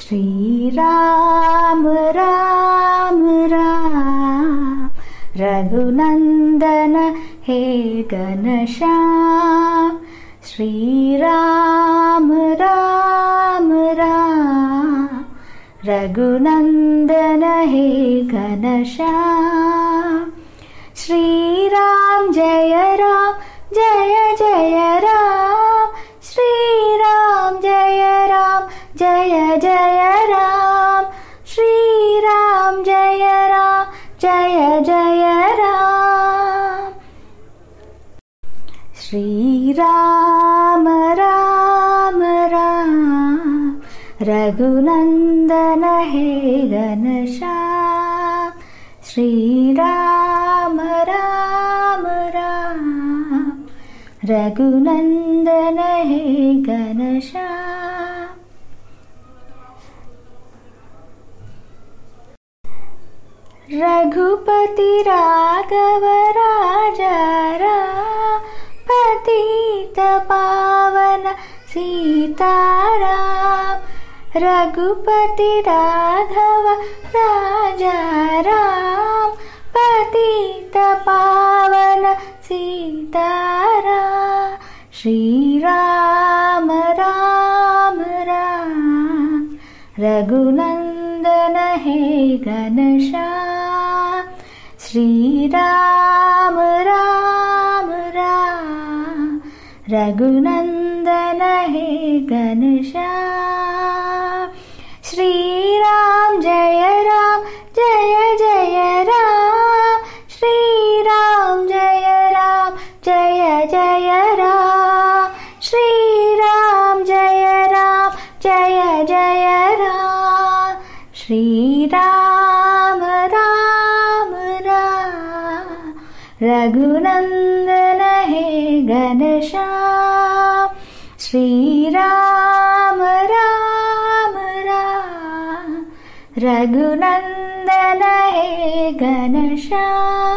श्रीराम राम राम। रघुनन्दन हे गणश्याम श्रीराम राम राम। रघुनन्दन हे घनश्याम जय राम। श्रीराम जय राम। जय जय राम। श्रीराम राम राम। रघुनन्दन हे घनश्याम श्रीराम राम राम। रघुनन्दन हे घनश्याम रघुपति राघव राजा पतित पावन सीताराम रघुपति राघव राजा पतित पावन सीताराम श्रीराम राम राम रघुनन्दन हे घनश्याम श्रीराम राम राम। रघुनन्दन हे घनश्याम श्रीराम जय राम जय जय राम। श्रीराम जय राम जय जय राम। श्रीराम जय राम जय जय राम। श्रीराम रघुनन्दन हे घनश्याम श्रीराम राम राम रघुनन्दन हे घनश्याम